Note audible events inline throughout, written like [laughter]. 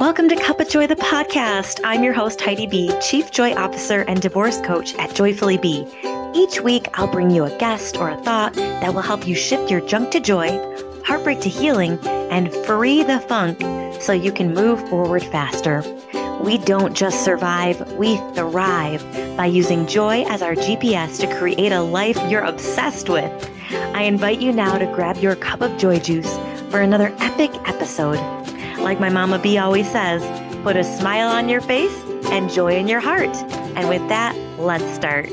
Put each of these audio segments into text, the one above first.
Welcome to Cup of Joy, the podcast. I'm your host, Heidi B., Chief Joy Officer and Divorce Coach at Joyfully Be. Each week, I'll bring you a guest or a thought that will help you shift your junk to joy, heartbreak to healing, and free the funk so you can move forward faster. We don't just survive, we thrive by using joy as our GPS to create a life you're obsessed with. I invite you now to grab your cup of joy juice for another epic episode. Like my Mama B always says, put a smile on your face and joy in your heart. And with that, let's start.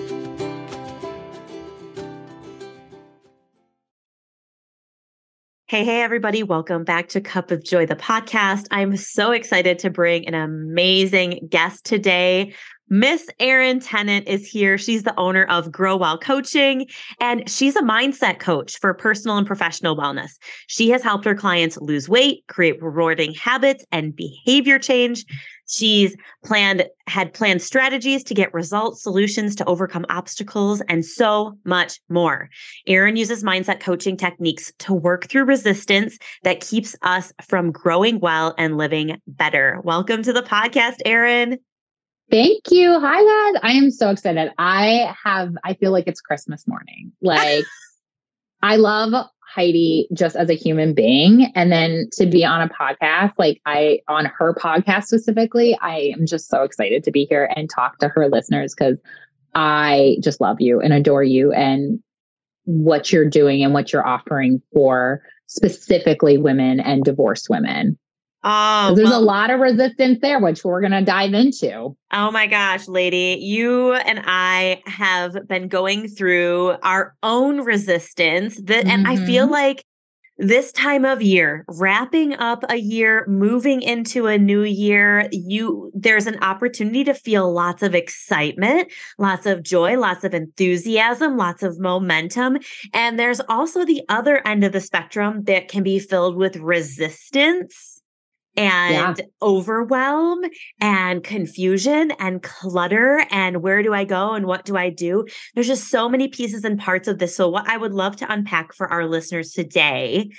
Hey, hey, everybody. Welcome back to Cup of Joy, the podcast. I'm so excited to bring an amazing guest today. Miss Erin Tennant is here. She's the owner of Grow Well Coaching, and she's a mindset coach for personal and professional wellness. She has helped her clients lose weight, create rewarding habits, and behavior change. She's planned, had planned strategies to get results, solutions to overcome obstacles, and so much more. Erin uses mindset coaching techniques to work through resistance that keeps us from growing well and living better. Welcome to the podcast, Erin. Thank you. Hi, guys. I am so excited. I have, I feel like it's Christmas morning. Like, [laughs] I love Heidi just as a human being. And then to be on a podcast, like I, on her podcast specifically, I am just so excited to be here and talk to her listeners because I just love you and adore you and what you're doing and what you're offering for specifically women and divorced women. Oh, there's well, a lot of resistance there, which we're going to dive into. Oh my gosh, lady, you and I have been going through our own resistance that, mm-hmm. and I feel mm-hmm. like this time of year, wrapping up a year, moving into a new year, you there's an opportunity to feel lots of excitement, lots of joy, lots of enthusiasm, lots of momentum, and there's also the other end of the spectrum that can be filled with resistance and yeah. overwhelm and confusion and clutter and where do I go and what do I do? There's just so many pieces and parts of this. So, what I would love to unpack for our listeners today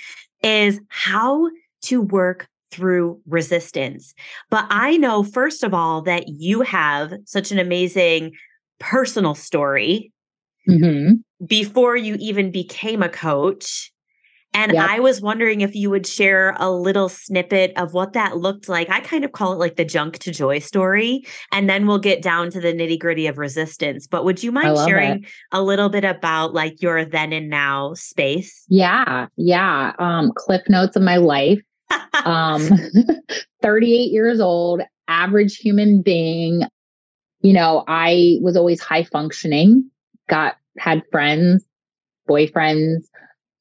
is how to work through resistance. But I know, first of all, that you have such an amazing personal story mm-hmm. before you even became a coach and yep. I was wondering if you would share a little snippet of what that looked like. I kind of call it like the junk to joy story. And then we'll get down to the nitty gritty of resistance. But would you mind sharing it. a little bit about like your then and now space? Yeah. Yeah. Um, cliff notes of my life. um, [laughs] [laughs] 38 years old, average human being. You know, I was always high functioning, got, had friends, boyfriends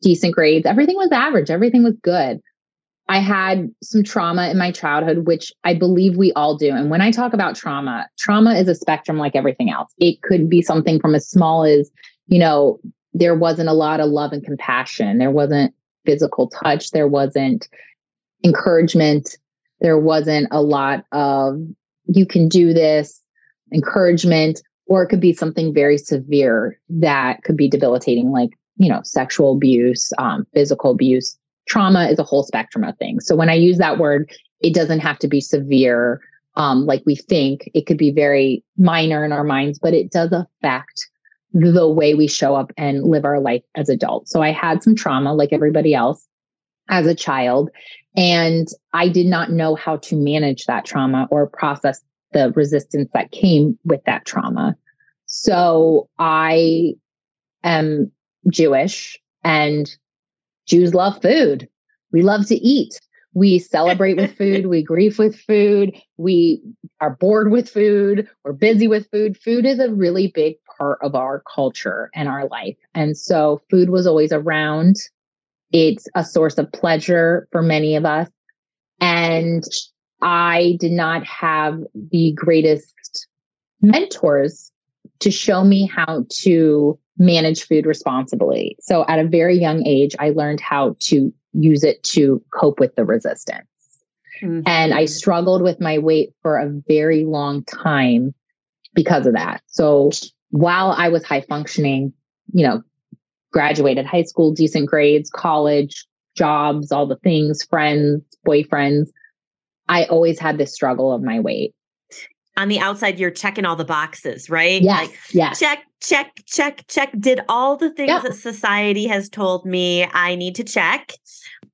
decent grades. Everything was average, everything was good. I had some trauma in my childhood, which I believe we all do. And when I talk about trauma, trauma is a spectrum like everything else. It could be something from as small as, you know, there wasn't a lot of love and compassion, there wasn't physical touch, there wasn't encouragement, there wasn't a lot of, you can do this, encouragement, or it could be something very severe that could be debilitating, like you know, sexual abuse, um, physical abuse. Trauma is a whole spectrum of things. So when I use that word, it doesn't have to be severe um, like we think. It could be very minor in our minds, but it does affect the way we show up and live our life as adults. So I had some trauma like everybody else as a child, and I did not know how to manage that trauma or process the resistance that came with that trauma. So I am Jewish and Jews love food. We love to eat. We celebrate with food. [laughs] We grieve with food. We are bored with food. We're busy with food. Food is a really big part of our culture and our life. And so food was always around. It's a source of pleasure for many of us. And I did not have the greatest mentors to show me how to manage food responsibly. So at a very young age, I learned how to use it to cope with the resistance. Mm-hmm. And I struggled with my weight for a very long time because of that. So while I was high functioning, you know, graduated high school, decent grades, college, jobs, all the things, friends, boyfriends, I always had this struggle of my weight. On the outside, you're checking all the boxes, right? Yes. Like, yes. check, check, check, check. Did all the things Yeah. that society has told me I need to check,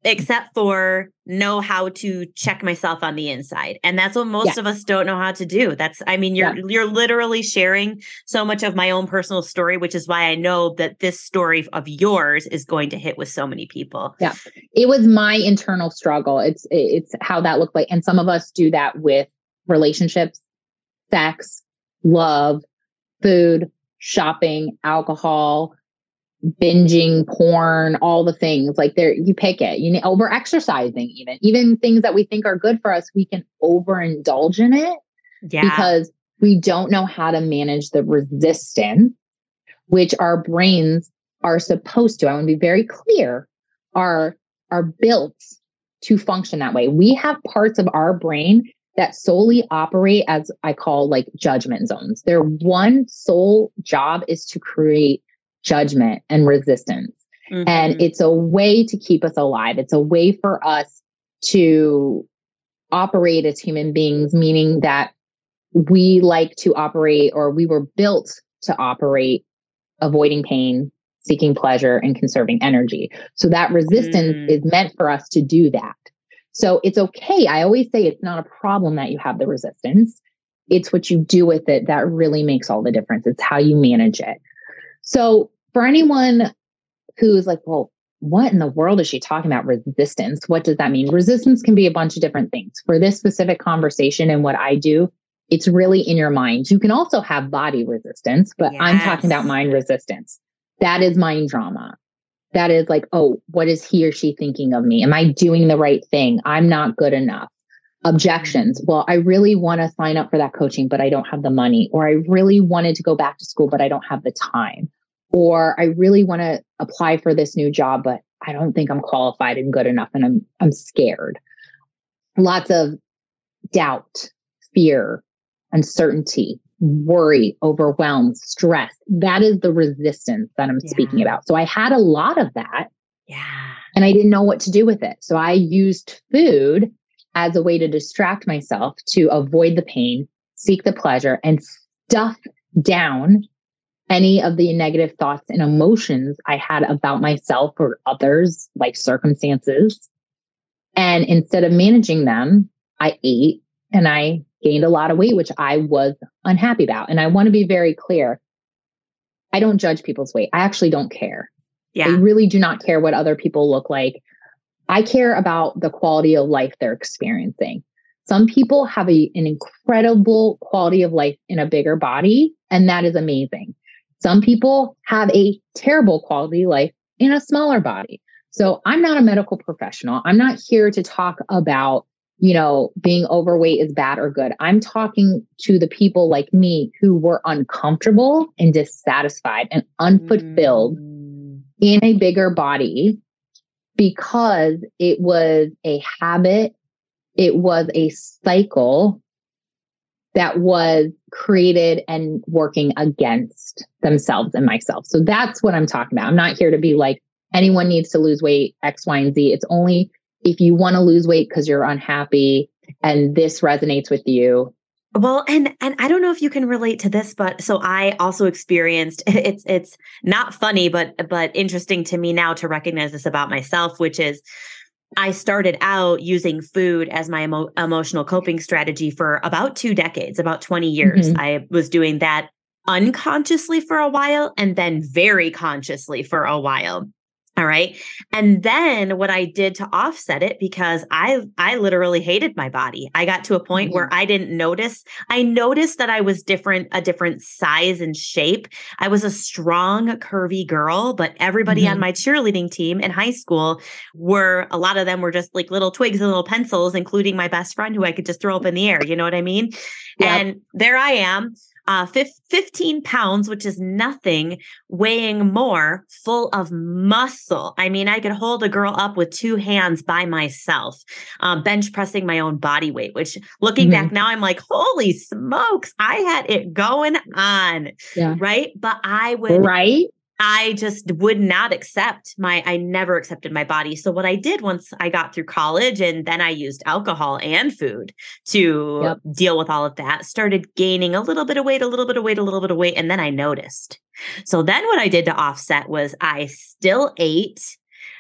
except for know how to check myself on the inside. And that's what most Yeah. of us don't know how to do. That's I mean, you're you're literally sharing so much of my own personal story, which is why I know that this story of yours is going to hit with so many people. Yeah. It was my internal struggle. It's it's how that looked like. And some of us do that with relationships, sex, love, food, shopping, alcohol, binging, porn, all the things. Like there you pick it. You need over exercising, even. Even things that we think are good for us, we can overindulge in it Yeah. because we don't know how to manage the resistance, which our brains are supposed to. I want to be very clear, are are built to function that way. We have parts of our brain that solely operate as I call like judgment zones. Their one sole job is to create judgment and resistance. And Mhm. it's a way to keep us alive. It's a way for us to operate as human beings, meaning that we like to operate or we were built to operate avoiding pain, seeking pleasure, and conserving energy. So that resistance Mm. is meant for us to do that. So it's okay. I always say it's not a problem that you have the resistance. It's what you do with it that really makes all the difference. It's how you manage it. So for anyone who's like, well, what in the world is she talking about resistance? What does that mean? Resistance can be a bunch of different things. For this specific conversation and what I do, it's really in your mind. You can also have body resistance, but I'm talking about mind resistance. That is mind drama. That is like, oh, what is he or she thinking of me? Am I doing the right thing? I'm not good enough. Objections. Mm-hmm. Well, I really want to sign up for that coaching, but I don't have the money. Or I really wanted to go back to school, but I don't have the time. Or I really want to apply for this new job, but I don't think I'm qualified and good enough and I'm I'm scared. Lots of doubt, fear, uncertainty, worry, overwhelm, stress. That is the resistance that I'm speaking about. So I had a lot of that yeah. and I didn't know what to do with it. So I used food as a way to distract myself to avoid the pain, seek the pleasure, and stuff down any of the negative thoughts and emotions I had about myself or others, like circumstances. And instead of managing them, I ate and I gained a lot of weight, which I was unhappy about. And I want to be very clear I don't judge people's weight. I actually don't care. I really do not care what other people look like. I care about the quality of life they're experiencing. Some people have a, an incredible quality of life in a bigger body, and that is amazing. Some people have a terrible quality of life in a smaller body. So I'm not a medical professional. I'm not here to talk about, you know, being overweight is bad or good. I'm talking to the people like me who were uncomfortable and dissatisfied and unfulfilled Mm. in a bigger body because it was a habit, it was a cycle that was created and working against themselves and myself. So that's what I'm talking about. I'm not here to be like anyone needs to lose weight, X, Y, and Z. It's only if you want to lose weight because you're unhappy and this resonates with you. Well, and and I don't know if you can relate to this, but so I also experienced [laughs] it's it's not funny, but but interesting to me now to recognize this about myself, which is I started out using food as my emo- emotional coping strategy for about two decades, about 20 years. Mhm. I was doing that unconsciously for a while and then very consciously for a while. All right. And then what I did to offset it because I I literally hated my body. I got to a point where I didn't notice. I noticed that I was different a different size and shape. I was a strong curvy girl, but everybody on Mhm. my cheerleading team in high school were a lot of them were just like little twigs and little pencils including my best friend who I could just throw up in the air, you know what I mean? Yep. And there I am uh, fif- 15 pounds, which is nothing, weighing more, full of muscle. I mean, I could hold a girl up with two hands by myself, um, bench pressing my own body weight, which looking back now, I'm like, holy smokes, I had it going on. Yeah. Right. But I would, Right? I just would not accept my, I never accepted my body. So, what I did once I got through college and then I used alcohol and food to yep. deal with all of that, started gaining a little bit of weight, a little bit of weight, a little bit of weight. And then I noticed. So, then what I did to offset was I still ate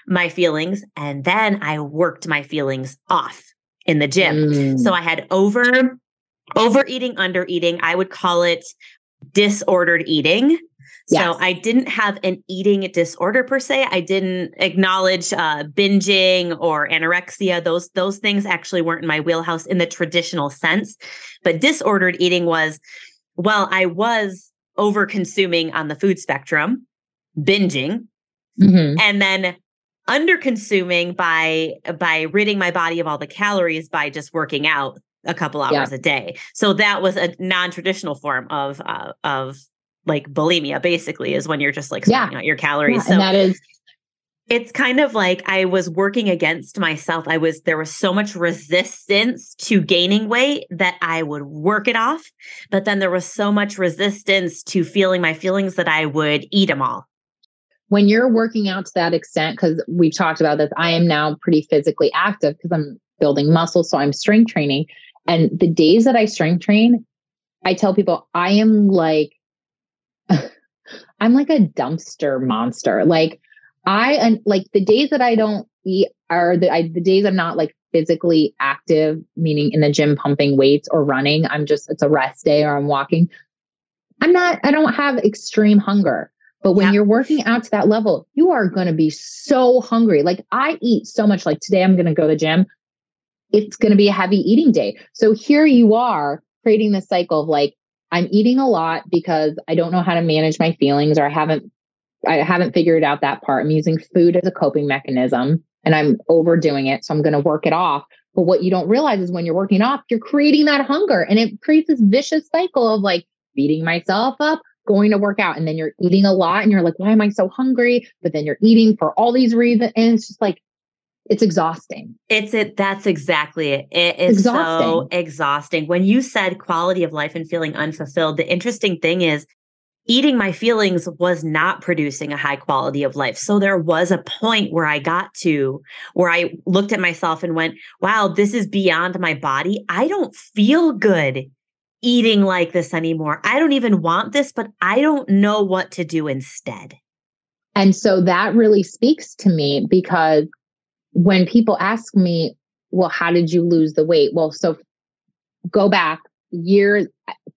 my feelings and then I worked my feelings off in the gym. Mm. So, I had over, overeating, under eating. I would call it disordered eating Yes. So I didn't have an eating disorder per se. I didn't acknowledge uh, binging or anorexia. Those those things actually weren't in my wheelhouse in the traditional sense. But disordered eating was, well, I was over consuming on the food spectrum, binging, mm-hmm. and then under consuming by by ridding my body of all the calories by just working out a couple hours yeah. a day. So that was a non-traditional form of uh, of like bulimia basically is when you're just like yeah. out your calories. Yeah, so and that is it's kind of like I was working against myself. I was there was so much resistance to gaining weight that I would work it off, but then there was so much resistance to feeling my feelings that I would eat them all. When you're working out to that extent cuz we've talked about this, I am now pretty physically active because I'm building muscle so I'm strength training and the days that I strength train, I tell people I am like I'm like a dumpster monster. Like I and like the days that I don't eat are the I, the days I'm not like physically active, meaning in the gym pumping weights or running. I'm just it's a rest day or I'm walking. I'm not. I don't have extreme hunger. But when yeah. you're working out to that level, you are going to be so hungry. Like I eat so much. Like today, I'm going to go to the gym. It's going to be a heavy eating day. So here you are creating this cycle of like, I'm eating a lot because I don't know how to manage my feelings or I haven't I haven't figured out that part. I'm using food as a coping mechanism and I'm overdoing it. So I'm going to work it off. But what you don't realize is when you're working off, you're creating that hunger and it creates this vicious cycle of like beating myself up, going to work out. And then you're eating a lot and you're like, why am I so hungry? But then you're eating for all these reasons. And it's just like, it's exhausting. It's it. That's exactly it. It is exhausting. so exhausting. When you said quality of life and feeling unfulfilled, the interesting thing is eating my feelings was not producing a high quality of life. So there was a point where I got to where I looked at myself and went, wow, this is beyond my body. I don't feel good eating like this anymore. I don't even want this, but I don't know what to do instead. And so that really speaks to me because when people ask me, well, how did you lose the weight? Well, so go back years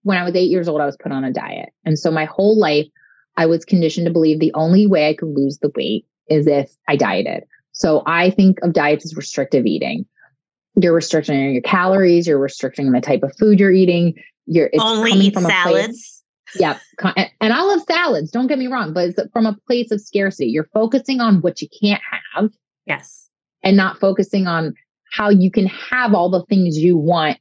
when I was eight years old, I was put on a diet. And so my whole life, I was conditioned to believe the only way I could lose the weight is if I dieted. So I think of diets as restrictive eating. You're restricting your calories, you're restricting the type of food you're eating. You're it's only eat salads. Place, yeah. And I love salads, don't get me wrong, but it's from a place of scarcity. You're focusing on what you can't have. Yes and not focusing on how you can have all the things you want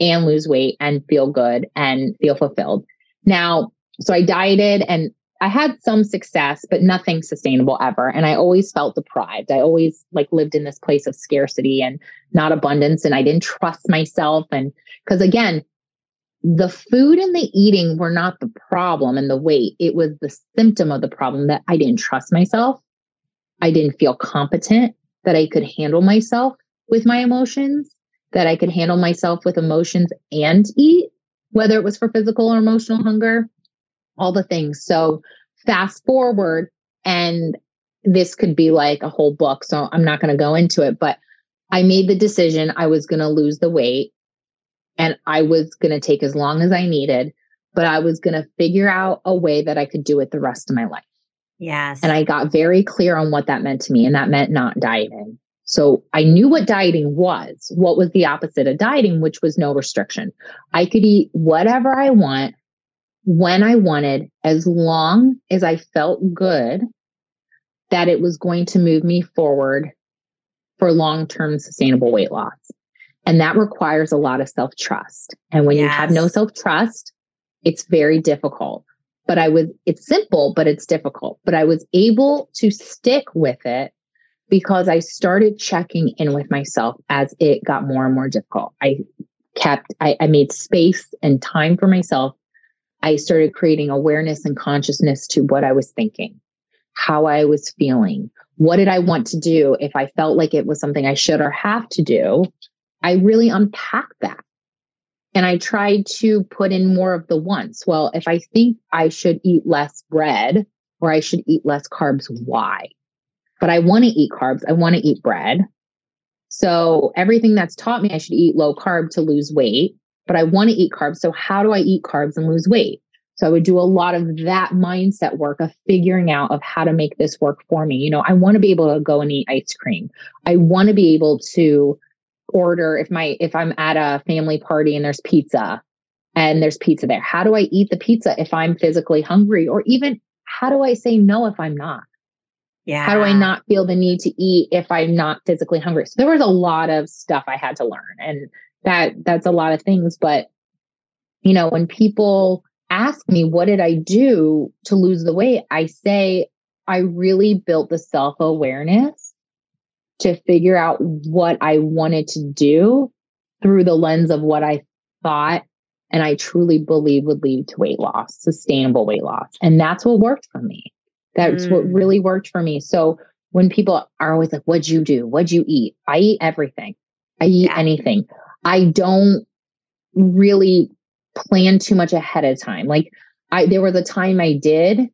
and lose weight and feel good and feel fulfilled. Now, so I dieted and I had some success, but nothing sustainable ever. And I always felt deprived. I always like lived in this place of scarcity and not abundance. And I didn't trust myself. And because again, the food and the eating were not the problem and the weight. It was the symptom of the problem that I didn't trust myself. I didn't feel competent that I could handle myself with my emotions, that I could handle myself with emotions and eat, whether it was for physical or emotional hunger, all the things. So fast forward, and this could be like a whole book. So I'm not going to go into it, but I made the decision I was going to lose the weight and I was going to take as long as I needed, but I was going to figure out a way that I could do it the rest of my life. Yes. And I got very clear on what that meant to me. And that meant not dieting. So I knew what dieting was. What was the opposite of dieting, which was no restriction. I could eat whatever I want when I wanted, as long as I felt good that it was going to move me forward for long term sustainable weight loss. And that requires a lot of self trust. And when yes. you have no self trust, it's very difficult but I was, it's simple, but it's difficult. But I was able to stick with it because I started checking in with myself as it got more and more difficult. I kept, I, I made space and time for myself. I started creating awareness and consciousness to what I was thinking. how I was feeling. What did I want to do if I felt like it was something I should or have to do? I really unpacked that. And I tried to put in more of the wants. Well, if I think I should eat less bread or I should eat less carbs, why? But I want to eat carbs. I want to eat bread. So everything that's taught me I should eat low carb to lose weight, but I want to eat carbs. So how do I eat carbs and lose weight? So I would do a lot of that mindset work of figuring out of how to make this work for me. You know, I want to be able to go and eat ice cream. I want to be able to order if my if I'm at a family party and there's pizza and there's pizza there. How do I eat the pizza if I'm physically hungry or even how do I say no if I'm not? Yeah. How do I not feel the need to eat if I'm not physically hungry? So there was a lot of stuff I had to learn and that that's a lot of things but you know when people ask me what did I do to lose the weight I say I really built the self-awareness to figure out what I wanted to do through the lens of what I thought and I truly believe would lead to weight loss, sustainable weight loss. And that's what worked for me. That's mm. what really worked for me. So when people are always like, what'd you do? What'd you eat? I eat everything. I eat yeah. anything. I don't really plan too much ahead of time. Like I there was a time I did,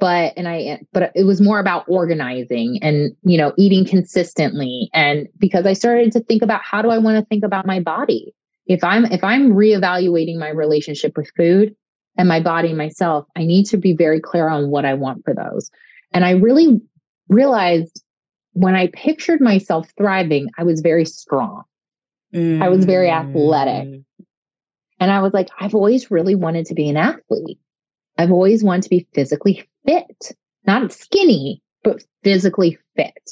but and I but it was more about organizing and you know eating consistently and because I started to think about how do I want to think about my body? If I'm if I'm reevaluating my relationship with food and my body myself, I need to be very clear on what I want for those. And I really realized when I pictured myself thriving, I was very strong. Mm. I was very athletic. Mm. And I was like, I've always really wanted to be an athlete. I've always wanted to be physically fit, not skinny, but physically fit.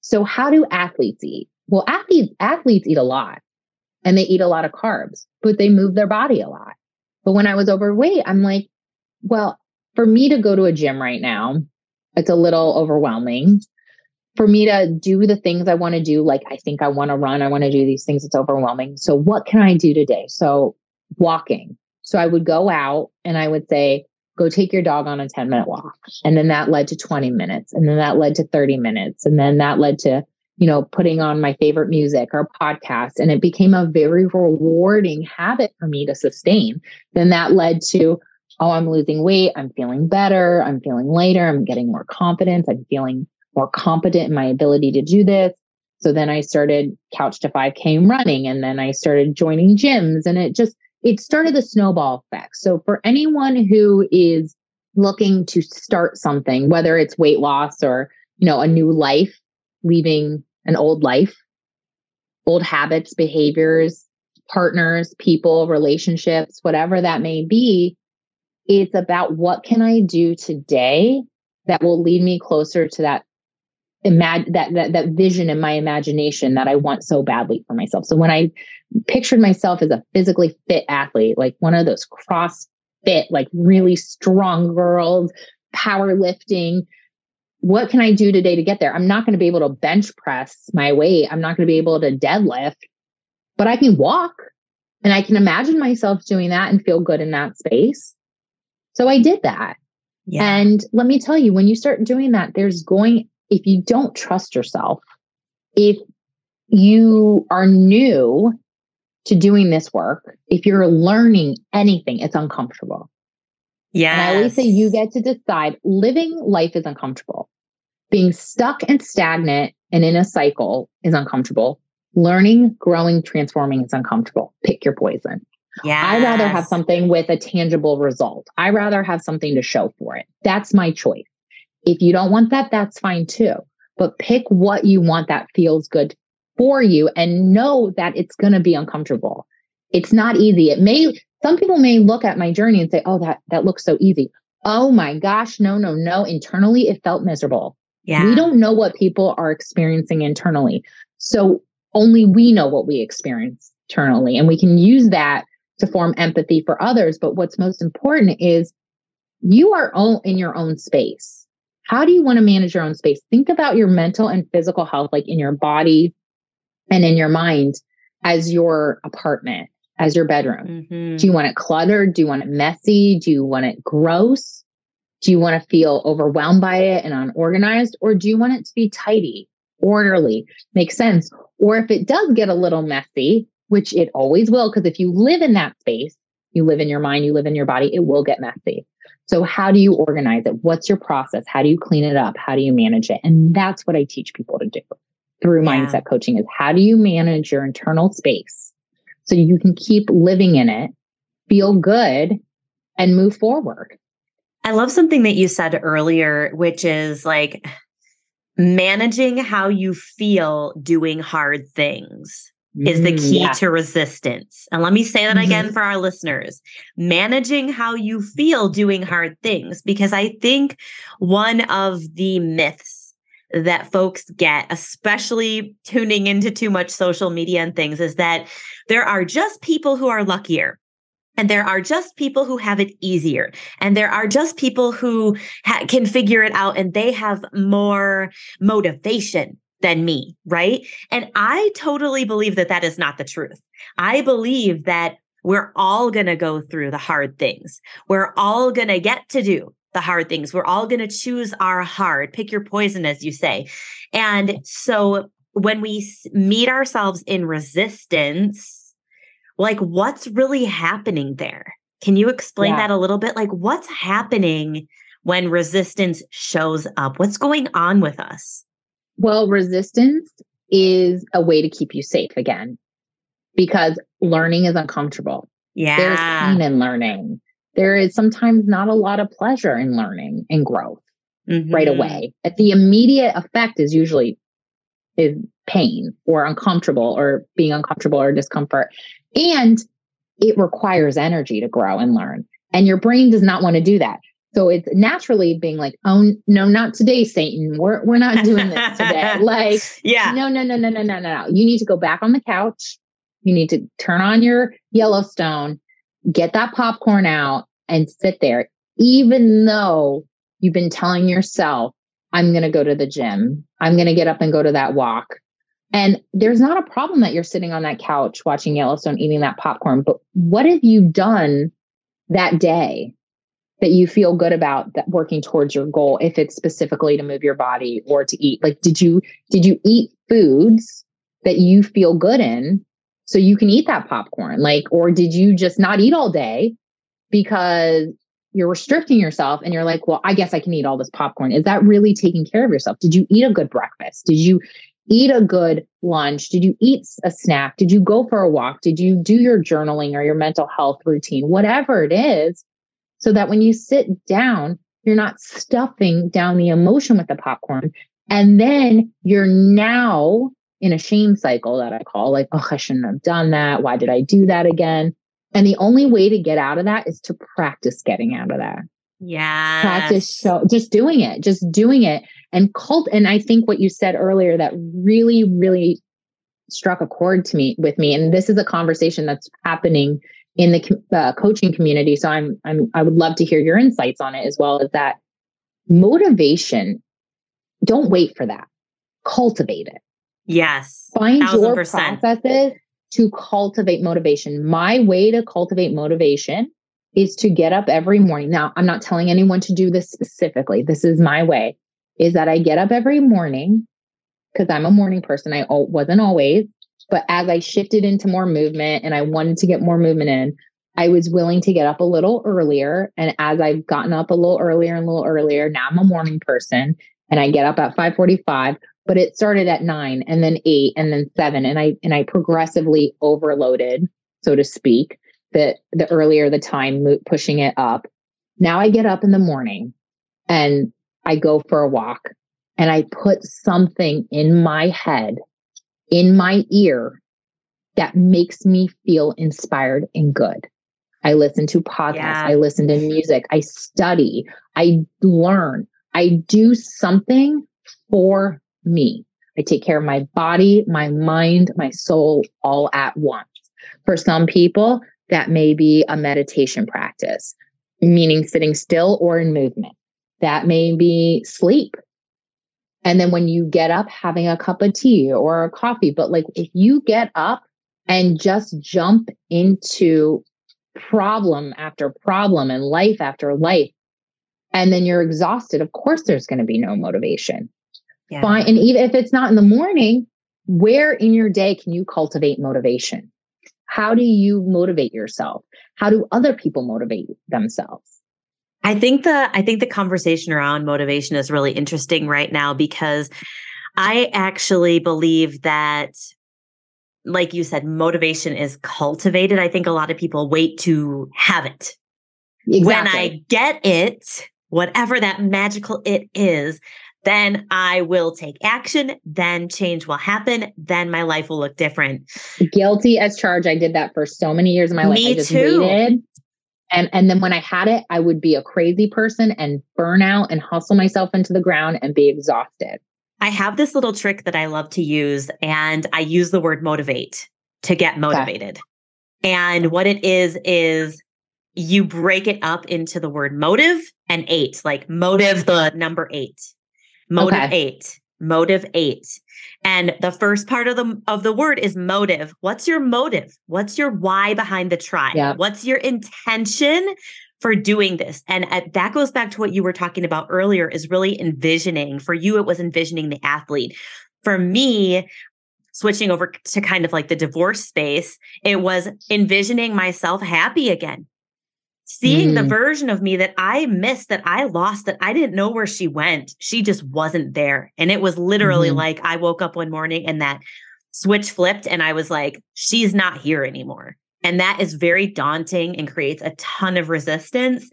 So how do athletes eat? Well, athletes, athletes eat a lot and they eat a lot of carbs, but they move their body a lot. But when I was overweight, I'm like, well, for me to go to a gym right now, it's a little overwhelming. For me to do the things I want to do, like I think I want to run, I want to do these things, it's overwhelming. So, what can I do today? So, walking. So, I would go out and I would say, go take your dog on a 10 minute walk. And then that led to 20 minutes. And then that led to 30 minutes. And then that led to, you know, putting on my favorite music or podcast. And it became a very rewarding habit for me to sustain. Then that led to, oh, I'm losing weight. I'm feeling better. I'm feeling lighter. I'm getting more confidence. I'm feeling more competent in my ability to do this. So then I started couch to 5K running and then I started joining gyms and it just, it started the snowball effect. So for anyone who is looking to start something, whether it's weight loss or, you know, a new life, leaving an old life, old habits, behaviors, partners, people, relationships, whatever that may be, it's about what can I do today that will lead me closer to that imagine that, that that vision in my imagination that I want so badly for myself. So when I pictured myself as a physically fit athlete, like one of those CrossFit, like really strong girls, powerlifting, what can I do today to get there? I'm not going to be able to bench press my weight. I'm not going to be able to deadlift, but I can walk and I can imagine myself doing that and feel good in that space. So I did that. Yeah. And let me tell you, when you start doing that, there's going, if you don't trust yourself, if you are new to doing this work, if you're learning anything, it's uncomfortable. Yeah. And I always say you get to decide living life is uncomfortable. Being stuck and stagnant and in a cycle is uncomfortable. Learning, growing, transforming is uncomfortable. Pick your poison. Yeah. I'd rather have something with a tangible result. I'd rather have something to show for it. That's my choice. If you don't want that, that's fine too. But pick what you want that feels good for you and know that it's going to be uncomfortable. It's not easy. It may, some people may look at my journey and say, oh, that, that looks so easy. Oh my gosh, no, no, no. Internally, it felt miserable. Yeah. We don't know what people are experiencing internally. So only we know what we experience internally. And we can use that to form empathy for others. But what's most important is you are all in your own space. How do you want to manage your own space? Think about your mental and physical health, like in your body and in your mind, as your apartment, as your bedroom. Mm-hmm. Do you want it cluttered? Do you want it messy? Do you want it gross? Do you want to feel overwhelmed by it and unorganized, or do you want it to be tidy, orderly, make sense? Or if it does get a little messy, which it always will, because if you live in that space, you live in your mind, you live in your body, it will get messy. So, how do you organize it? What's your process? How do you clean it up? How do you manage it? And that's what I teach people to do through yeah. mindset coaching is how do you manage your internal space so you can keep living in it, feel good, and move forward. I love something that you said earlier, which is like managing how you feel doing hard things is the mm, key yeah. to resistance. And let me say that mm-hmm. again for our listeners managing how you feel doing hard things, because I think one of the myths that folks get, especially tuning into too much social media and things, is that there are just people who are luckier. And there are just people who have it easier. And there are just people who ha- can figure it out and they have more motivation than me. Right. And I totally believe that that is not the truth. I believe that we're all going to go through the hard things. We're all going to get to do the hard things. We're all going to choose our hard, pick your poison, as you say. And so when we meet ourselves in resistance, like what's really happening there? Can you explain yeah. that a little bit? Like what's happening when resistance shows up? What's going on with us? Well, resistance is a way to keep you safe again because learning is uncomfortable. Yeah. There's pain in learning. There is sometimes not a lot of pleasure in learning and growth mm-hmm. right away. But The immediate effect is usually is pain or uncomfortable or being uncomfortable or discomfort. And it requires energy to grow and learn. And your brain does not want to do that. So it's naturally being like, oh no, not today, Satan. We're we're not doing this today. [laughs] like, yeah, no, no, no, no, no, no, no. You need to go back on the couch. You need to turn on your Yellowstone, get that popcorn out, and sit there. Even though you've been telling yourself, I'm going to go to the gym. I'm going to get up and go to that walk. And there's not a problem that you're sitting on that couch watching Yellowstone, eating that popcorn. But what have you done that day that you feel good about that working towards your goal if it's specifically to move your body or to eat like did you did you eat foods that you feel good in so you can eat that popcorn like or did you just not eat all day because you're restricting yourself and you're like well i guess i can eat all this popcorn is that really taking care of yourself did you eat a good breakfast did you eat a good lunch? Did you eat a snack? Did you go for a walk? Did you do your journaling or your mental health routine? Whatever it is, so that when you sit down, you're not stuffing down the emotion with the popcorn. And then you're now in a shame cycle that I call like, oh, I shouldn't have done that. Why did I do that again? And the only way to get out of that is to practice getting out of that. Yeah. Practice so just doing it, just doing it and cult and i think what you said earlier that really really struck a chord to me with me and this is a conversation that's happening in the uh, coaching community. So i'm i'm i would love to hear your insights on it as well as that motivation. Don't wait for that. Cultivate it. Yes. Find your processes to cultivate motivation. My way to cultivate motivation is to get up every morning. Now i'm not telling anyone to do this specifically. This is my way is that I get up every morning because I'm a morning person. I wasn't always, but as I shifted into more movement and I wanted to get more movement in, I was willing to get up a little earlier. And as I've gotten up a little earlier and a little earlier, now I'm a morning person and I get up at 545, but it started at nine and then eight and then seven. And I, and I progressively overloaded, so to speak, the, the earlier the time pushing it up. Now I get up in the morning and I go for a walk and I put something in my head, in my ear that makes me feel inspired and good. I listen to podcasts, yeah. I listen to music, I study, I learn, I do something for me. I take care of my body, my mind, my soul all at once. For some people, that may be a meditation practice, meaning sitting still or in movement. That may be sleep. And then when you get up, having a cup of tea or a coffee. But like if you get up and just jump into problem after problem and life after life, and then you're exhausted, of course there's going to be no motivation. Yeah. Fine. And even if it's not in the morning, where in your day can you cultivate motivation? How do you motivate yourself? How do other people motivate themselves? I think the I think the conversation around motivation is really interesting right now because I actually believe that like you said motivation is cultivated. I think a lot of people wait to have it. Exactly. When I get it, whatever that magical it is, then I will take action, then change will happen, then my life will look different. Guilty as charged. I did that for so many years of my life. Me I just too. waited. And and then when I had it, I would be a crazy person and burn out and hustle myself into the ground and be exhausted. I have this little trick that I love to use, and I use the word motivate to get motivated. Okay. And what it is, is you break it up into the word motive and eight, like motive, the number eight, motive okay. eight, motive eight. And the first part of the of the word is motive. What's your motive? What's your why behind the try? Yeah. What's your intention for doing this? And at, that goes back to what you were talking about earlier is really envisioning. For you it was envisioning the athlete. For me, switching over to kind of like the divorce space, it was envisioning myself happy again seeing mm. the version of me that I missed, that I lost, that I didn't know where she went. She just wasn't there. And it was literally mm-hmm. like I woke up one morning and that switch flipped and I was like, she's not here anymore. And that is very daunting and creates a ton of resistance.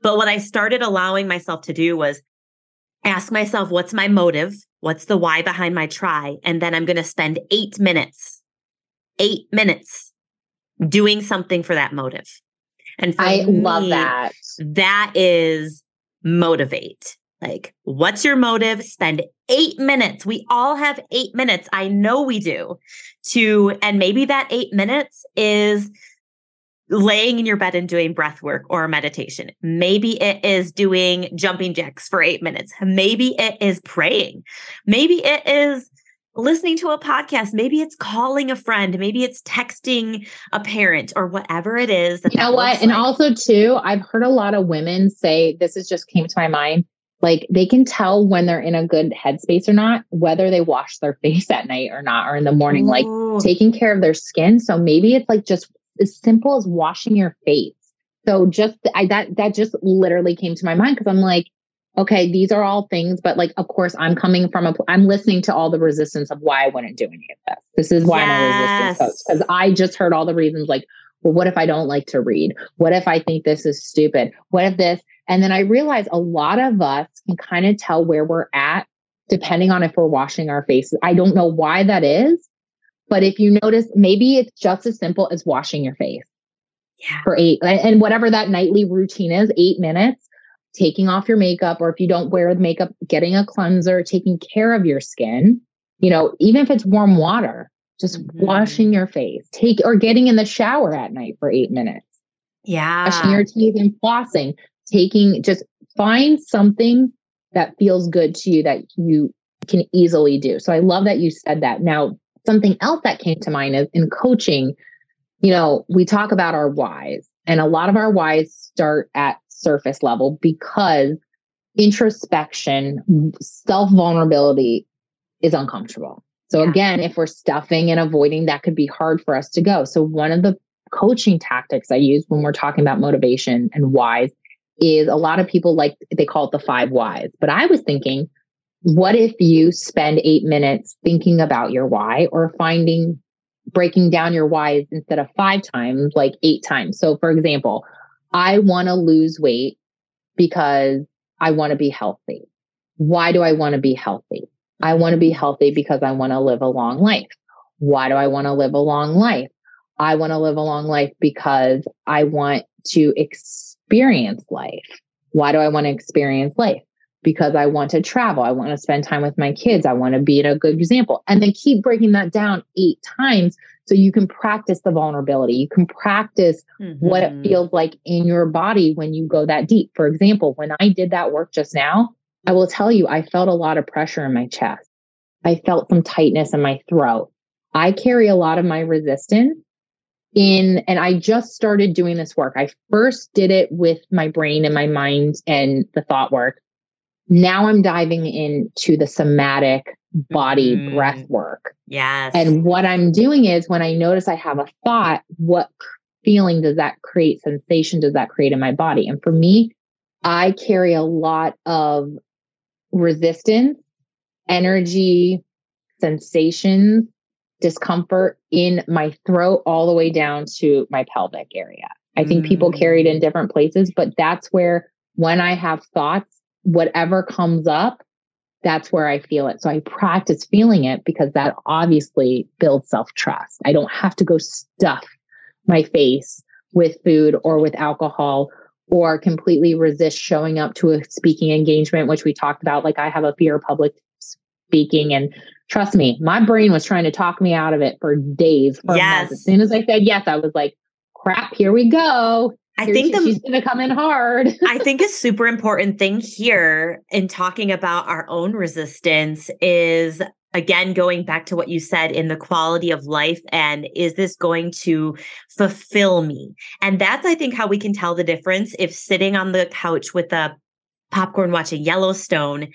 But what I started allowing myself to do was ask myself, what's my motive? What's the why behind my try? And then I'm going to spend eight minutes, eight minutes doing something for that motive. And I me, love that. That is motivate. Like, what's your motive? Spend eight minutes. We all have eight minutes. I know we do to, and maybe that eight minutes is laying in your bed and doing breath work or meditation. Maybe it is doing jumping jacks for eight minutes. Maybe it is praying. Maybe it is listening to a podcast. Maybe it's calling a friend. Maybe it's texting a parent or whatever it is. That you know what? And also, too, I've heard a lot of women say this is just came to my mind. Like they can tell when they're in a good headspace or not, whether they wash their [laughs] face at night or not, or in the morning, Ooh. like taking care of their skin. So maybe it's like just as simple as washing your face. So just I that that just literally came to my mind because I'm like, okay, these are all things, but like, of course, I'm coming from a, I'm listening to all the resistance of why I wouldn't do any of this. This is why yes. I'm a resistance coach because I just heard all the reasons like, well, what if I don't like to read? What if I think this is stupid? What if this? And then I realized a lot of us can kind of tell where we're at depending on if we're washing our faces. I don't know why that is, but if you notice, maybe it's just as simple as washing your face yeah. for eight and whatever that nightly routine is, eight minutes taking off your makeup, or if you don't wear the makeup, getting a cleanser, taking care of your skin, you know, even if it's warm water, just mm-hmm. washing your face, take or getting in the shower at night for eight minutes. Yeah. Brushing your teeth and flossing, taking just find something that feels good to you that you can easily do. So I love that you said that. Now, something else that came to mind is in coaching, you know, we talk about our whys, and a lot of our whys start at surface level because introspection, self vulnerability is uncomfortable. So, yeah. again, if we're stuffing and avoiding, that could be hard for us to go. So, one of the coaching tactics I use when we're talking about motivation and whys is a lot of people like they call it the five whys. But I was thinking, what if you spend eight minutes thinking about your why or finding breaking down your whys instead of five times, like eight times? So, for example, I want to lose weight because I want to be healthy. Why do I want to be healthy? I want to be healthy because I want to live a long life. Why do I want to live a long life? I want to live a long life because I want to experience life. Why do I want to experience life? Because I want to travel. I want to spend time with my kids. I want to be a good example. And then keep breaking that down eight times so you can practice the vulnerability. You can practice mm-hmm. what it mm-hmm. feels like in your body when you go that deep. For example, when I did that work just now, I will tell you, I felt a lot of pressure in my chest. I felt some tightness in my throat. I carry a lot of my resistance in, and I just started doing this work. I first did it with my brain and my mind and the thought work. Now I'm diving into the somatic body mm. breath work. Yes. And what I'm doing is when I notice I have a thought, what feeling does that create? Sensation does that create in my body? And for me, I carry a lot of resistance, energy, sensations, discomfort in my throat all the way down to my pelvic area. I think mm. people carry it in mm. different places, but that's where when I have thoughts, whatever comes up, that's where I feel it. So I practice feeling it because that obviously builds self trust. I don't have to go stuff my face with food or with alcohol or completely resist showing up to a speaking engagement, which we talked about. Like I have a fear of public speaking and trust me, my brain was trying to talk me out of it for days. For yes. As soon as I said yes, I was like, crap, here we go. I here think she, the, she's going to come in hard. [laughs] I think a super important thing here in talking about our own resistance is again going back to what you said in the quality of life and is this going to fulfill me and that's i think how we can tell the difference if sitting on the couch with a popcorn watching yellowstone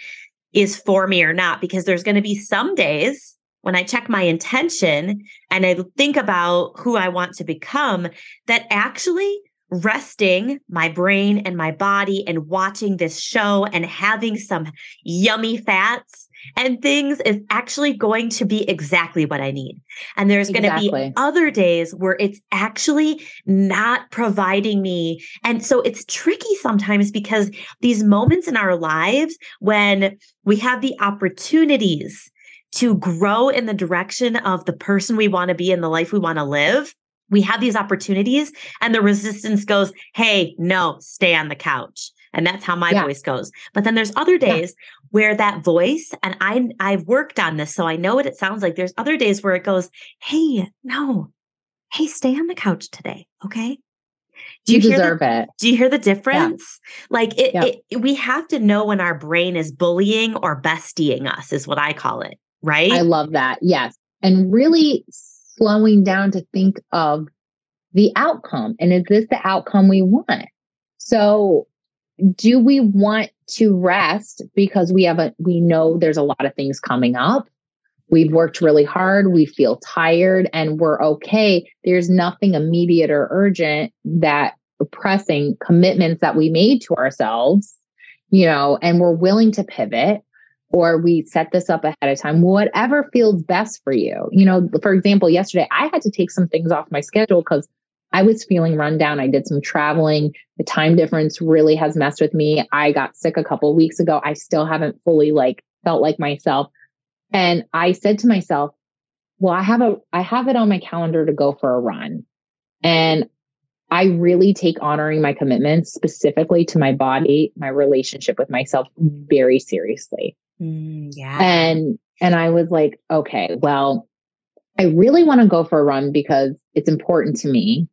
is for me or not because there's going to be some days when i check my intention and i think about who i want to become that actually resting my brain and my body and watching this show and having some yummy fats and things is actually going to be exactly what I need. And there's going to be other days where it's actually not providing me. And so it's tricky sometimes because these moments in our lives when we have the opportunities to grow in the direction of the person we want to be and the life we want to live, we have these opportunities and the resistance goes, Hey, no, stay on the couch. And that's how my yeah. voice goes. But then there's other days yeah. where that voice, and I I've worked on this, so I know what it sounds like. There's other days where it goes, Hey, no, hey, stay on the couch today. Okay. Do you, you deserve the, it. Do you hear the difference? Yeah. Like it, it, we have to know when our brain is bullying or bestieing us, is what I call it. Right. I love that. Yes. And really slowing down to think of the outcome. And is this the outcome we want? So do we want to rest because we have a we know there's a lot of things coming up we've worked really hard we feel tired and we're okay there's nothing immediate or urgent that pressing commitments that we made to ourselves you know and we're willing to pivot or we set this up ahead of time whatever feels best for you you know for example yesterday i had to take some things off my schedule because I was feeling run down. I did some traveling. The time difference really has messed with me. I got sick a couple weeks ago. I still haven't fully like felt like myself. And I said to myself, well, I have a I have it on my calendar to go for a run. And I really take honoring my commitments specifically to my body, my relationship with myself very seriously. Mm, yeah. And and I was like, okay, well, I really want to go for a run because it's important to me.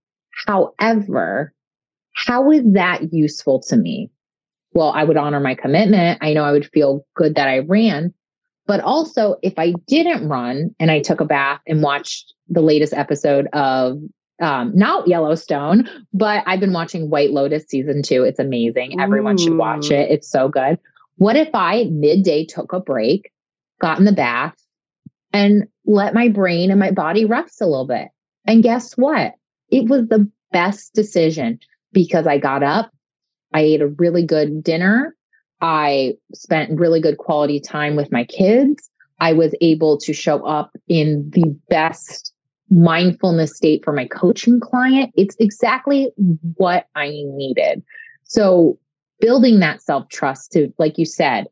However, how is that useful to me? Well, I would honor my commitment. I know I would feel good that I ran. But also, if I didn't run and I took a bath and watched the latest episode of um, not Yellowstone, but I've been watching White Lotus season two. It's amazing. Everyone should watch it. It's so good. What if I midday took a break, got in the bath, and let my brain and my body rest a little bit? And guess what? it was the best decision because I got up, I ate a really good dinner, I spent really good quality time with my kids. I was able to show up in the best mindfulness state for my coaching client. It's exactly what I needed. So, building that self trust to, like you said,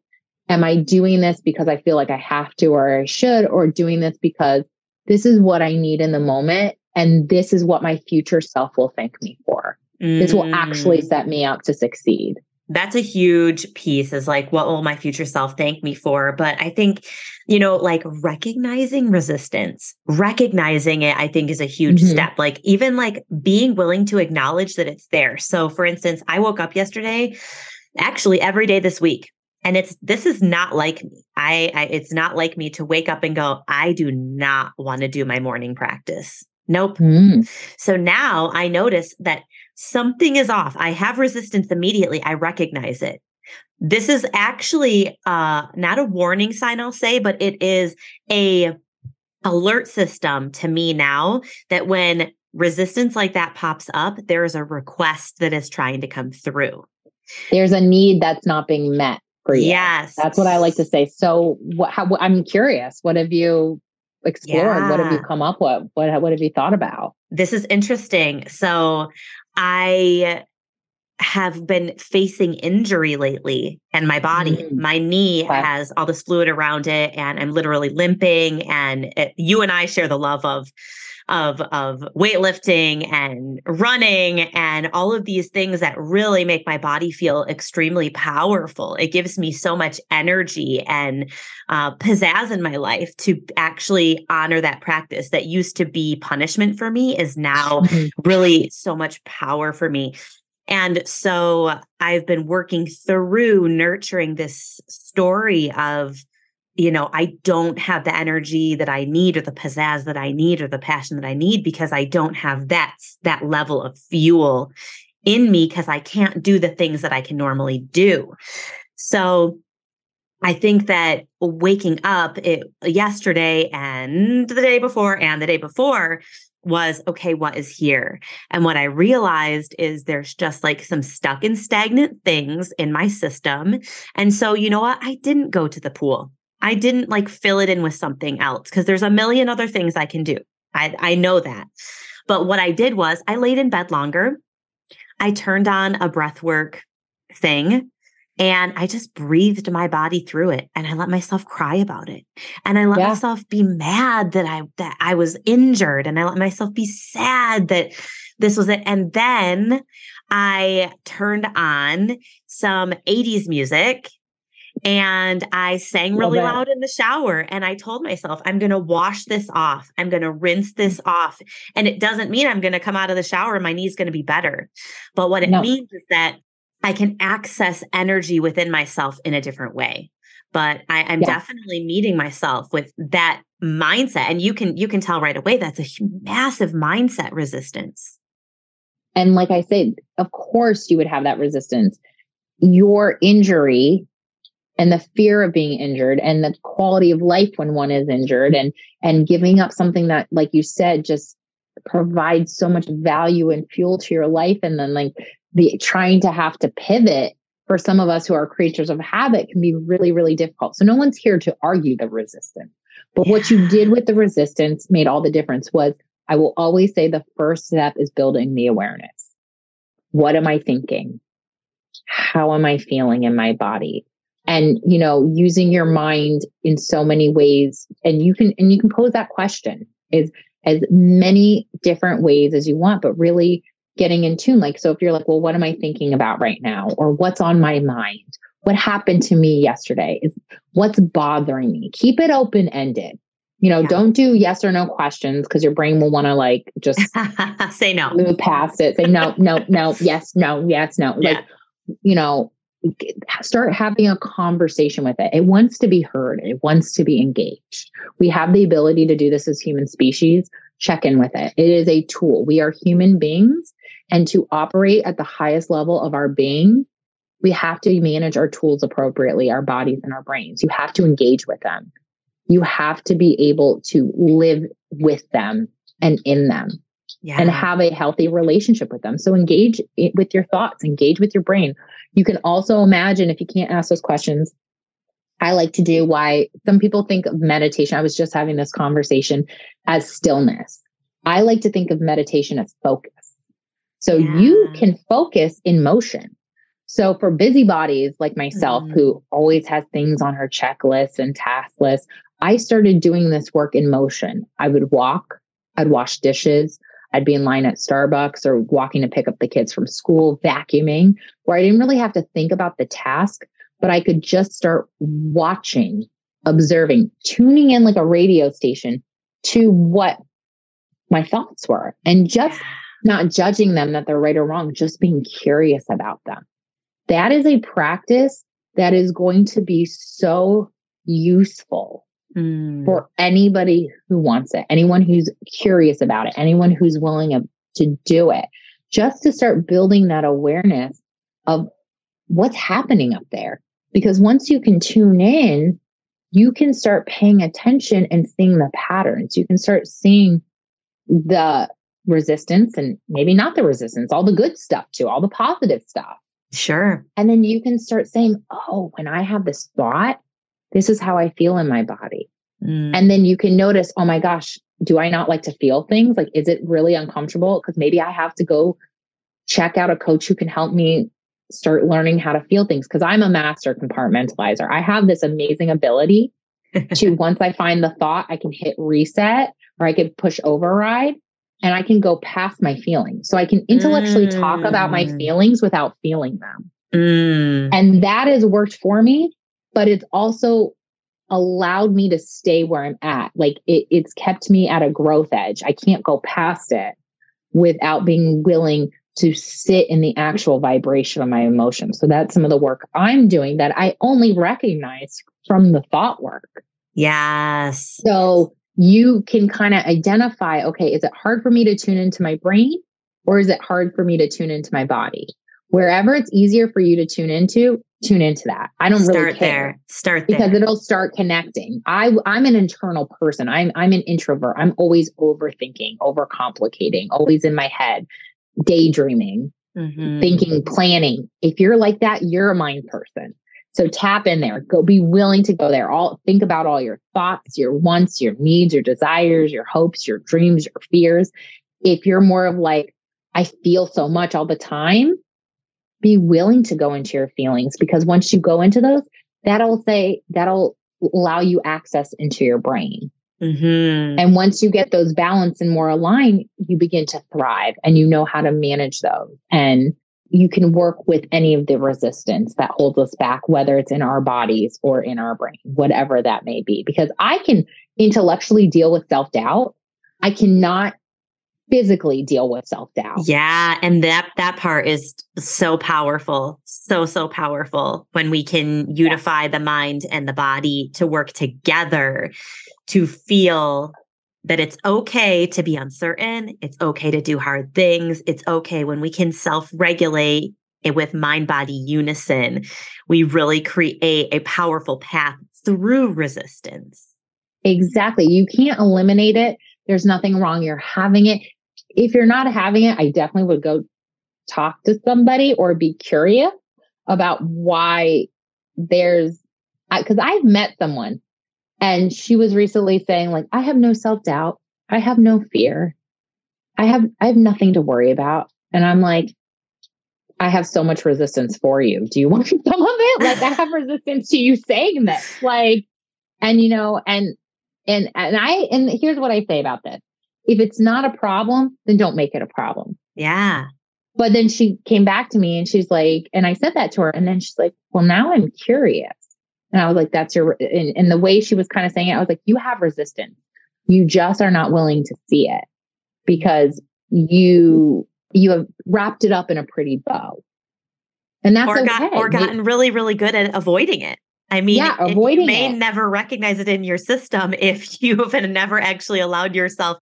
am I doing this because I feel like I have to or I should, or doing this because this is what I need in the moment and this is what my future self will thank me for. Mm. This will actually mm. set me up to succeed. That's a huge piece is like, what will my future self thank me for? But I think, you know, like recognizing resistance, recognizing it, I think is a huge mm-hmm. step. Like, even like being willing to acknowledge that it's there. So, for instance, I woke up yesterday, actually every day this week, and it's this is not like me I, I, it's not like me to wake up and go i do not want to do my morning practice Nope. Mm. So now I notice that something is off. I have resistance immediately. I recognize it. This is actually uh, not a warning sign, I'll say, but it is a alert system to me now that when resistance like that pops up, there is a request that is trying to come through. There's a need that's not being met for you. Yes. That's what I like to say. So what, how, I'm curious, what have you explored? Yeah. What have you come up with? What, what have you thought about? This is interesting. So I have been facing injury lately and my body mm. my knee has all this fluid around it and i'm literally limping and it, you and i share the love of of of weightlifting and running and all of these things that really make my body feel extremely powerful it gives me so much energy and uh, pizzazz in my life to actually honor that practice that used to be punishment for me is now mm-hmm. really so much power for me and so I've been working through nurturing this story of, you know, I don't have the energy that I need or the pizzazz that I need or the passion that I need because I don't have that, that level of fuel in me because I can't do the things that I can normally do. So I think that waking up it, yesterday and the day before and the day before was okay, what is here? And what I realized is there's just like some stuck and stagnant things in my system. And so, you know what? I didn't go to the pool. I didn't like fill it in with something else because there's a million other things I can do. I, I know that. But what I did was I laid in bed longer. I turned on a breath work thing and I just breathed my body through it and I let myself cry about it. And I let yeah. myself be mad that I that I was injured and I let myself be sad that this was it. And then I turned on some 80s music and I sang really loud in the shower. And I told myself, I'm going to wash this off. I'm going to rinse this mm. off. And it doesn't mean I'm going to come out of the shower and my knee's going to be better. But what it no. means is that I can access energy within myself in a different way. But I, am yeah. definitely meeting myself with that mindset. And you can you can tell right away that's a massive mindset resistance. And like I said, of course you would have that resistance. Your injury and the fear of being injured and the quality of life when one is injured and and giving up something that like you said just provides so much value and fuel to your life and then like the trying to have to pivot for some of us who are creatures of habit can be really, really difficult. So no one's here to argue the resistance. But yeah. what you did with the resistance made all the difference was I will always say the first step is building the awareness. What am I thinking? How am I feeling in my body? And, you know, using your mind in so many ways. And you can, and you can pose that question is as many different ways as you want, but really getting in tune. Like, so if you're like, well, what am I thinking about right now? Or what's on my mind? What happened to me yesterday? Is what's bothering me? Keep it open ended. You know, yeah. don't do yes or no questions because your brain will want to like just [laughs] say no, move past it. Say no, no, no, yes, no, yes, no. Yeah. Like, you know, start having a conversation with it. It wants to be heard. It wants to be engaged. We have the ability to do this as human species. Check in with it. It is a tool. We are human beings and to operate at the highest level of our being, we have to manage our tools appropriately, our bodies and our brains. You have to engage with them. You have to be able to live with them and in them yeah. and have a healthy relationship with them. So engage with your thoughts, engage with your brain. You can also imagine if you can't ask those questions. I like to do why some people think of meditation. I was just having this conversation as stillness. I like to think of meditation as focus. So yeah. you can focus in motion. So for busybodies like myself, mm. who always has things on her checklist and task list, I started doing this work in motion. I would walk, I'd wash dishes, I'd be in line at Starbucks or walking to pick up the kids from school, vacuuming, where I didn't really have to think about the task, but I could just start watching, observing, tuning in like a radio station to what my thoughts were and just not judging them that they're right or wrong, just being curious about them. That is a practice that is going to be so useful mm. for anybody who wants it, anyone who's curious about it, anyone who's willing to do it, just to start building that awareness of what's happening up there. Because once you can tune in, you can start paying attention and seeing the patterns. You can start seeing the resistance and maybe not the resistance, all the good stuff too, all the positive stuff. Sure. And then you can start saying, oh, when I have this thought, this is how I feel in my body. Mm. And then you can notice, oh my gosh, do I not like to feel things? Like, is it really uncomfortable? Because maybe I have to go check out a coach who can help me start learning how to feel things. Because I'm a master compartmentalizer. I have this amazing ability to, [laughs] once I find the thought, I can hit reset or I can push override and I can go past my feelings. So I can intellectually mm. talk about my mm. feelings without feeling them. Mm. And that has worked for me, but it's also allowed me to stay where I'm at. Like it, it's kept me at a growth edge. I can't go past it without being willing to sit in the actual vibration of my emotions. So that's some of the work I'm doing that I only recognize from the thought work. Yes. So you can kind of identify okay, is it hard for me to tune into my brain or is it hard for me to tune into my body? Wherever it's easier for you to tune into, tune into that. I don't start really care. there. Start there. because it'll start connecting. I I'm an internal person. I'm I'm an introvert. I'm always overthinking, overcomplicating, always in my head, daydreaming, mm-hmm. thinking, planning. If you're like that, you're a mind person. So tap in there. Go be willing to go there. All think about all your thoughts, your wants, your needs, your desires, your hopes, your dreams, your fears. If you're more of like, I feel so much all the time, be willing to go into your feelings because once you go into those, that'll say, that'll allow you access into your brain. Mm-hmm. And once you get those balanced and more aligned, you begin to thrive and you know how to manage those. And you can work with any of the resistance that holds us back, whether it's in our bodies or in our brain, whatever that may be. Because I can intellectually deal with self doubt. I cannot physically deal with self-doubt. Yeah, and that that part is so powerful. So so powerful when we can unify yeah. the mind and the body to work together to feel that it's okay to be uncertain, it's okay to do hard things, it's okay when we can self-regulate it with mind body unison. We really create a powerful path through resistance. Exactly. You can't eliminate it. There's nothing wrong. You're having it if you're not having it, I definitely would go talk to somebody or be curious about why there's because I've met someone and she was recently saying like I have no self-doubt, I have no fear. I have I have nothing to worry about. And I'm like I have so much resistance for you. Do you [laughs] want some of it? Like I have resistance to you saying this. Like and you know and and and I and here's what I say about this. If it's not a problem, then don't make it a problem. Yeah. But then she came back to me and she's like, and I said that to her. And then she's like, well, now I'm curious. And I was like, that's your, and, and the way she was kind of saying it, I was like, you have resistance. You just are not willing to see it because you, you have wrapped it up in a pretty bow. And that's or, okay. got, or gotten really, really good at avoiding it. I mean, yeah, avoiding you may it. never recognize it in your system if [laughs] you have never actually allowed yourself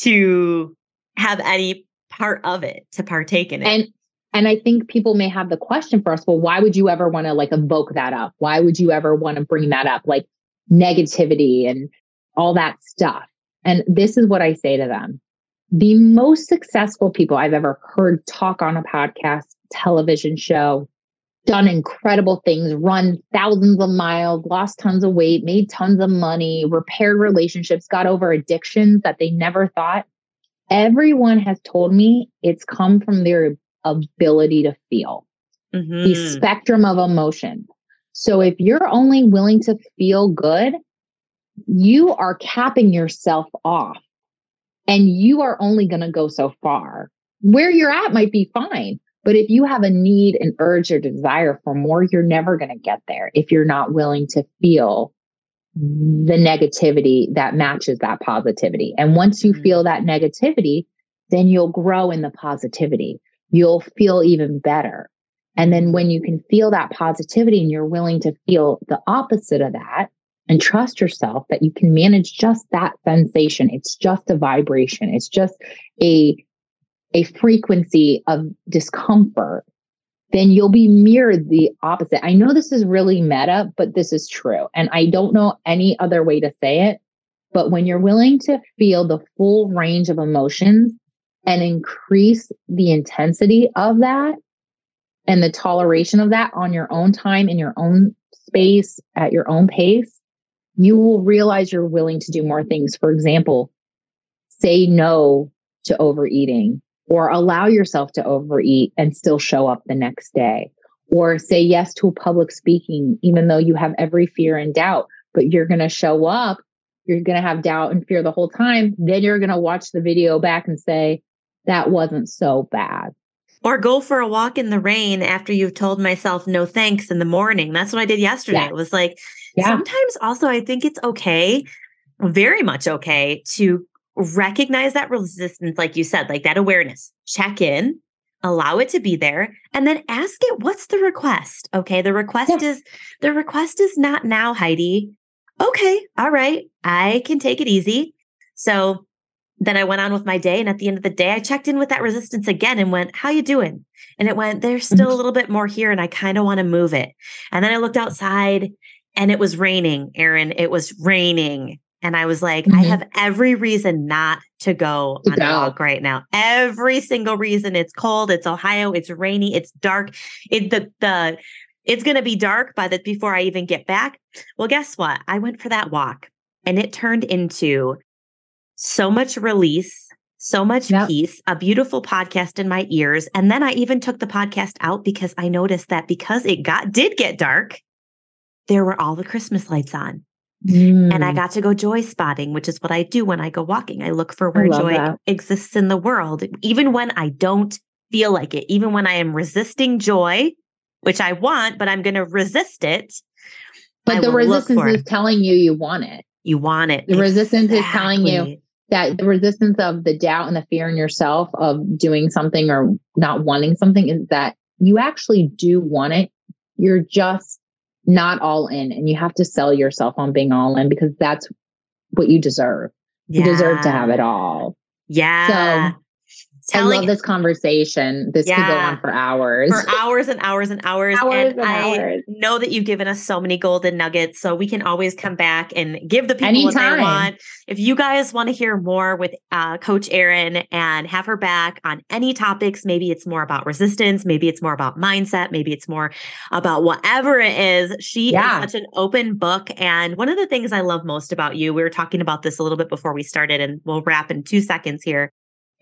to have any part of it to partake in it. And and I think people may have the question for us, well, why would you ever want to like evoke that up? Why would you ever want to bring that up? Like negativity and all that stuff. And this is what I say to them. The most successful people I've ever heard talk on a podcast, television show, done incredible things, run thousands of miles, lost tons of weight, made tons of money, repaired relationships, got over addictions that they never thought. Everyone has told me it's come from their ability to feel mm-hmm. the spectrum of emotion. So if you're only willing to feel good, you are capping yourself off and you are only going to go so far. Where you're at might be fine, but if you have a need, an urge, or desire for more, you're never going to get there if you're not willing to feel the negativity that matches that positivity. And once you mm-hmm. feel that negativity, then you'll grow in the positivity. You'll feel even better. And then when you can feel that positivity and you're willing to feel the opposite of that, and trust yourself that you can manage just that sensation. It's just a vibration. It's just a, a frequency of discomfort. Then you'll be mirrored the opposite. I know this is really meta, but this is true. And I don't know any other way to say it. But when you're willing to feel the full range of emotions and increase the intensity of that and the toleration of that on your own time in your own space at your own pace, you will realize you're willing to do more things. For example, say no to overeating or allow yourself to overeat and still show up the next day or say yes to a public speaking, even though you have every fear and doubt, but you're going to show up. You're going to have doubt and fear the whole time. Then you're going to watch the video back and say, that wasn't so bad. Or go for a walk in the rain after you've told myself no thanks in the morning. That's what I did yesterday. Yeah. It was like, yeah. Sometimes also, I think it's okay, very much okay, to recognize that resistance, like you said, like that awareness, check in, allow it to be there, and then ask it, what's the request? Okay. The request yeah. is, the request is not now, Heidi. Okay. All right. I can take it easy. So then I went on with my day. And at the end of the day, I checked in with that resistance again and went, how you doing? And it went, there's still mm-hmm. a little bit more here and I kind of want to move it. And then I looked outside and it was raining, Erin. It was raining. And I was like, mm-hmm. I have every reason not to go on a walk right now. Every single reason. It's cold. It's Ohio. It's rainy. It's dark. It the the it's gonna be dark by the before I even get back. Well, guess what? I went for that walk and it turned into so much release, so much yep. peace, a beautiful podcast in my ears. And then I even took the podcast out because I noticed that because it got did get dark, there were all the Christmas lights on. Mm. And I mm. got to go joy spotting, which is what I do when I go walking. I look for where joy that. exists in the world, even when I don't feel like it, even when I am resisting joy, which I want, but I'm going to resist it. But I the resistance is telling you you want it. You want it. The exactly. resistance is telling you that the resistance of the doubt and the fear in yourself of doing something or not wanting something is that you actually do want it. You're just not all in and you have to sell yourself on being all in because that's what you deserve. Yeah. You deserve to have it all. Yeah. So telling I love this conversation. This yeah, could go on for hours. For hours and hours and hours. [laughs] hours and, and I know that you've given us so many golden nuggets. So we can always come back and give the people Anytime. what they want. If you guys want to hear more with uh, Coach Erin and have her back on any topics, maybe it's more about resistance, maybe it's more about mindset, maybe it's more about whatever it is. She yeah. is such an open book. And one of the things I love most about you, we were talking about this a little bit before we started, and we'll wrap in two seconds here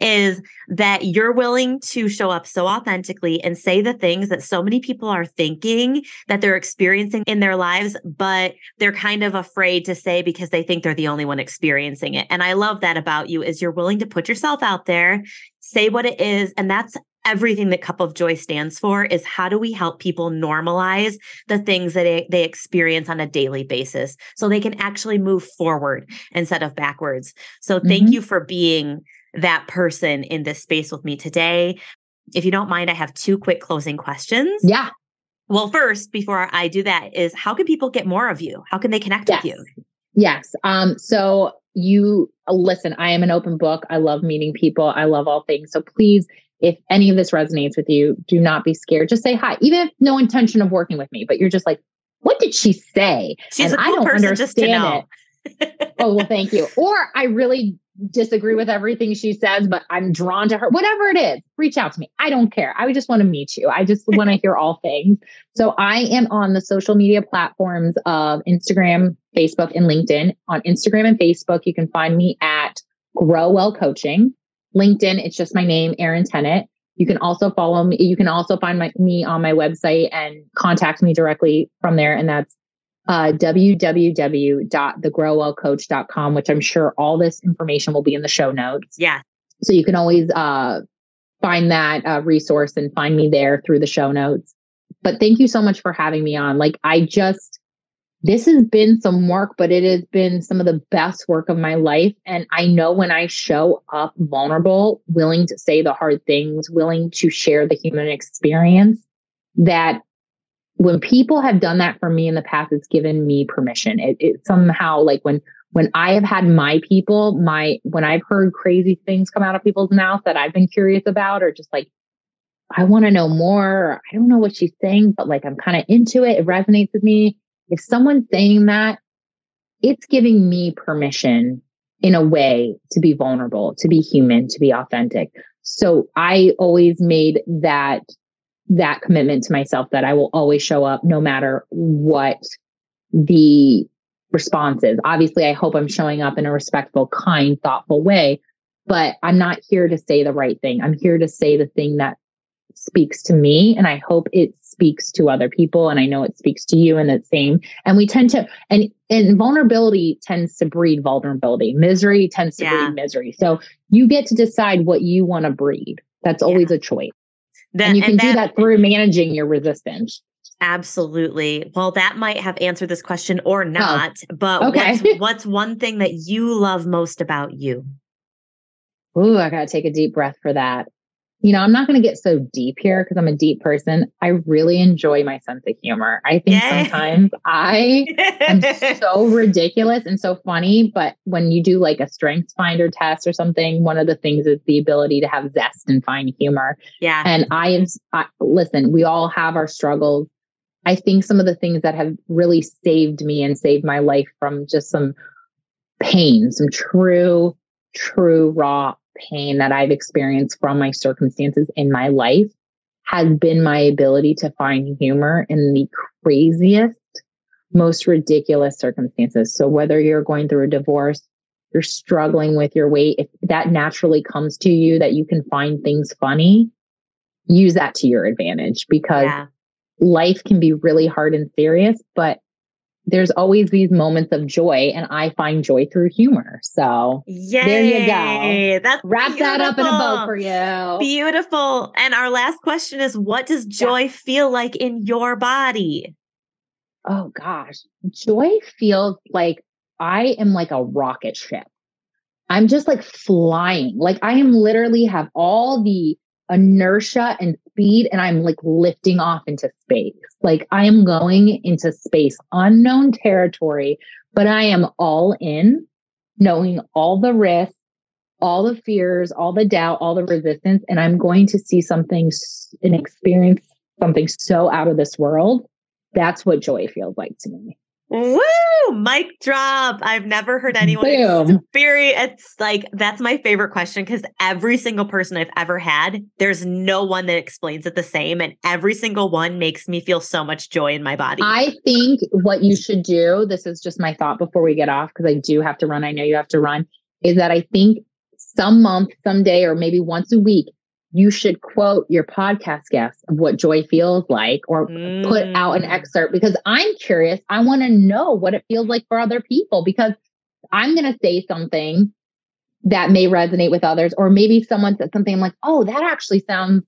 is that you're willing to show up so authentically and say the things that so many people are thinking that they're experiencing in their lives, but they're kind of afraid to say because they think they're the only one experiencing it. And I love that about you is you're willing to put yourself out there, say what it is, and that's everything that cup of joy stands for is how do we help people normalize the things that they, they, experience on a daily basis so they can actually move forward instead of backwards so thank mm-hmm. you for being that person in this space with me today. If you don't mind, I have two quick closing questions. Yeah. Well, first, before I do that, is how can people get more of you? How can they connect yes. with you? Yes. Um, so you listen, I am an open book. I love meeting people. I love all things. So please, if any of this resonates with you, do not be scared. Just say hi, even if no intention of working with me, but you're just like, what did she say? She's and a cool I don't person understand just to know. it. Oh, well, thank you. Or I really disagree with everything she says, but I'm drawn to her. Whatever it is, reach out to me. I don't care. I just want to meet you. I just [laughs] want to hear all things. So I am on the social media platforms of Instagram, Facebook, and LinkedIn. On Instagram and Facebook, you can find me at Grow Well Coaching. LinkedIn, it's just my name, Erin Tennant. You can also follow me. You can also find my, me on my website and contact me directly from there. And that's uh, www.thegrowwellcoach.com, which I'm sure all this information will be in the show notes. Yeah. So you can always uh, find that uh, resource and find me there through the show notes. But thank you so much for having me on. Like, I just, this has been some work, but it has been some of the best work of my life. And I know when I show up vulnerable, willing to say the hard things, willing to share the human experience, that when people have done that for me in the past, it's given me permission. It, it somehow like when when I have had my people, my when I've heard crazy things come out of people's mouths that I've been curious about, or just like I want to know more. I don't know what she's saying, but like I'm kind of into it. It resonates with me. If someone's saying that, it's giving me permission in a way to be vulnerable, to be human, to be authentic. So I always made that that commitment to myself that I will always show up no matter what the response is. Obviously, I hope I'm showing up in a respectful, kind, thoughtful way, but I'm not here to say the right thing. I'm here to say the thing that speaks to me. And I hope it speaks to other people. And I know it speaks to you in the same. And we tend to, and, and vulnerability tends to breed vulnerability. Misery tends to yeah. breed misery. So you get to decide what you want to breed. That's always yeah. a choice. That, and you can and that, do that through managing your resistance. Absolutely. Well, that might have answered this question or oh, not. Oh, but okay. what's, [laughs] what's one thing that you love most about you? Ooh, I gotta take a deep breath for that you know, I'm not going to get so deep here because I'm a deep person. I really enjoy my sense of humor. I think sometimes I am [laughs] so ridiculous and so funny, but when you do like a strengths finder test or something, one of the things is the ability to have zest and find humor. Yeah. And I am, I, listen, we all have our struggles. I think some of the things that have really saved me and saved my life from just some pain, some true, true raw pain that I've experienced from my circumstances in my life has been my ability to find humor in the craziest, most ridiculous circumstances. So whether you're going through a divorce, you're struggling with your weight, if that naturally comes to you that you can find things funny, use that to your advantage because yeah. life can be really hard and serious, but there's always these moments of joy and I find joy through humor. So Yay. there you go. That's wrap beautiful. that up in a bow for you. Beautiful. And our last question is what does joy yeah. feel like in your body? Oh gosh. Joy feels like I am like a rocket ship. I'm just like flying. Like I am literally have all the inertia and speed and I'm like lifting off into space. Like I am going into space, unknown territory, but I am all in, knowing all the risks, all the fears, all the doubt, all the resistance. And I'm going to see something and experience something so out of this world. That's what joy feels like to me. Woo! Mic drop. I've never heard anyone experience. It's like that's my favorite question because every single person I've ever had, there's no one that explains it the same. And every single one makes me feel so much joy in my body. I think what you should do, this is just my thought before we get off, because I do have to run. I know you have to run, is that I think some month, someday, or maybe once a week, you should quote your podcast guests of what joy feels like or mm. put out an excerpt because I'm curious. I want to know what it feels like for other people because I'm going to say something that may resonate with others, or maybe someone said something I'm like, oh, that actually sounds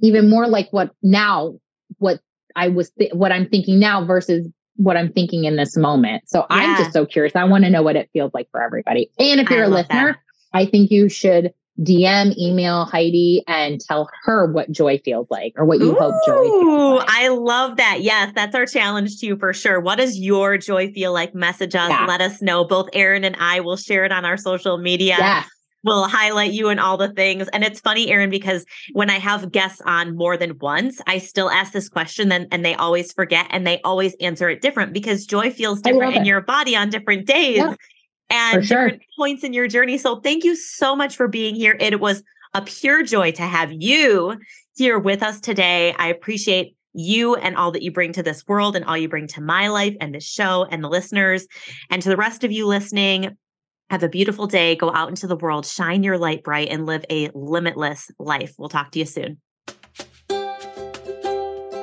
even more like what now, what I was, th- what I'm thinking now versus what I'm thinking in this moment. So yeah. I'm just so curious. I want to know what it feels like for everybody. And if you're I a listener, that. I think you should DM, email Heidi and tell her what joy feels like or what you Ooh, hope joy feels like. I love that. Yes, that's our challenge to you for sure. What does your joy feel like? Message us, yeah. let us know. Both Erin and I will share it on our social media. Yes. We'll highlight you and all the things. And it's funny, Erin, because when I have guests on more than once, I still ask this question then and they always forget and they always answer it different because joy feels different in your body on different days. Yeah and sure. different points in your journey. So thank you so much for being here. It was a pure joy to have you here with us today. I appreciate you and all that you bring to this world and all you bring to my life and this show and the listeners. And to the rest of you listening, have a beautiful day. Go out into the world, shine your light bright, and live a limitless life. We'll talk to you soon.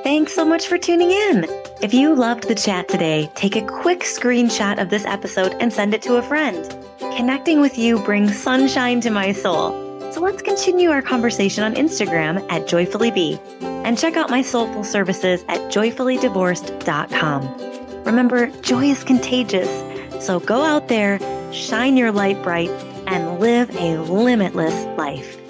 Thanks so much for tuning in. If you loved the chat today, take a quick screenshot of this episode and send it to a friend. Connecting with you brings sunshine to my soul. So let's continue our conversation on Instagram at joyfullybe and check out my soulful services at joyfullydivorced.com. Remember, joy is contagious. So go out there, shine your light bright, and live a limitless life.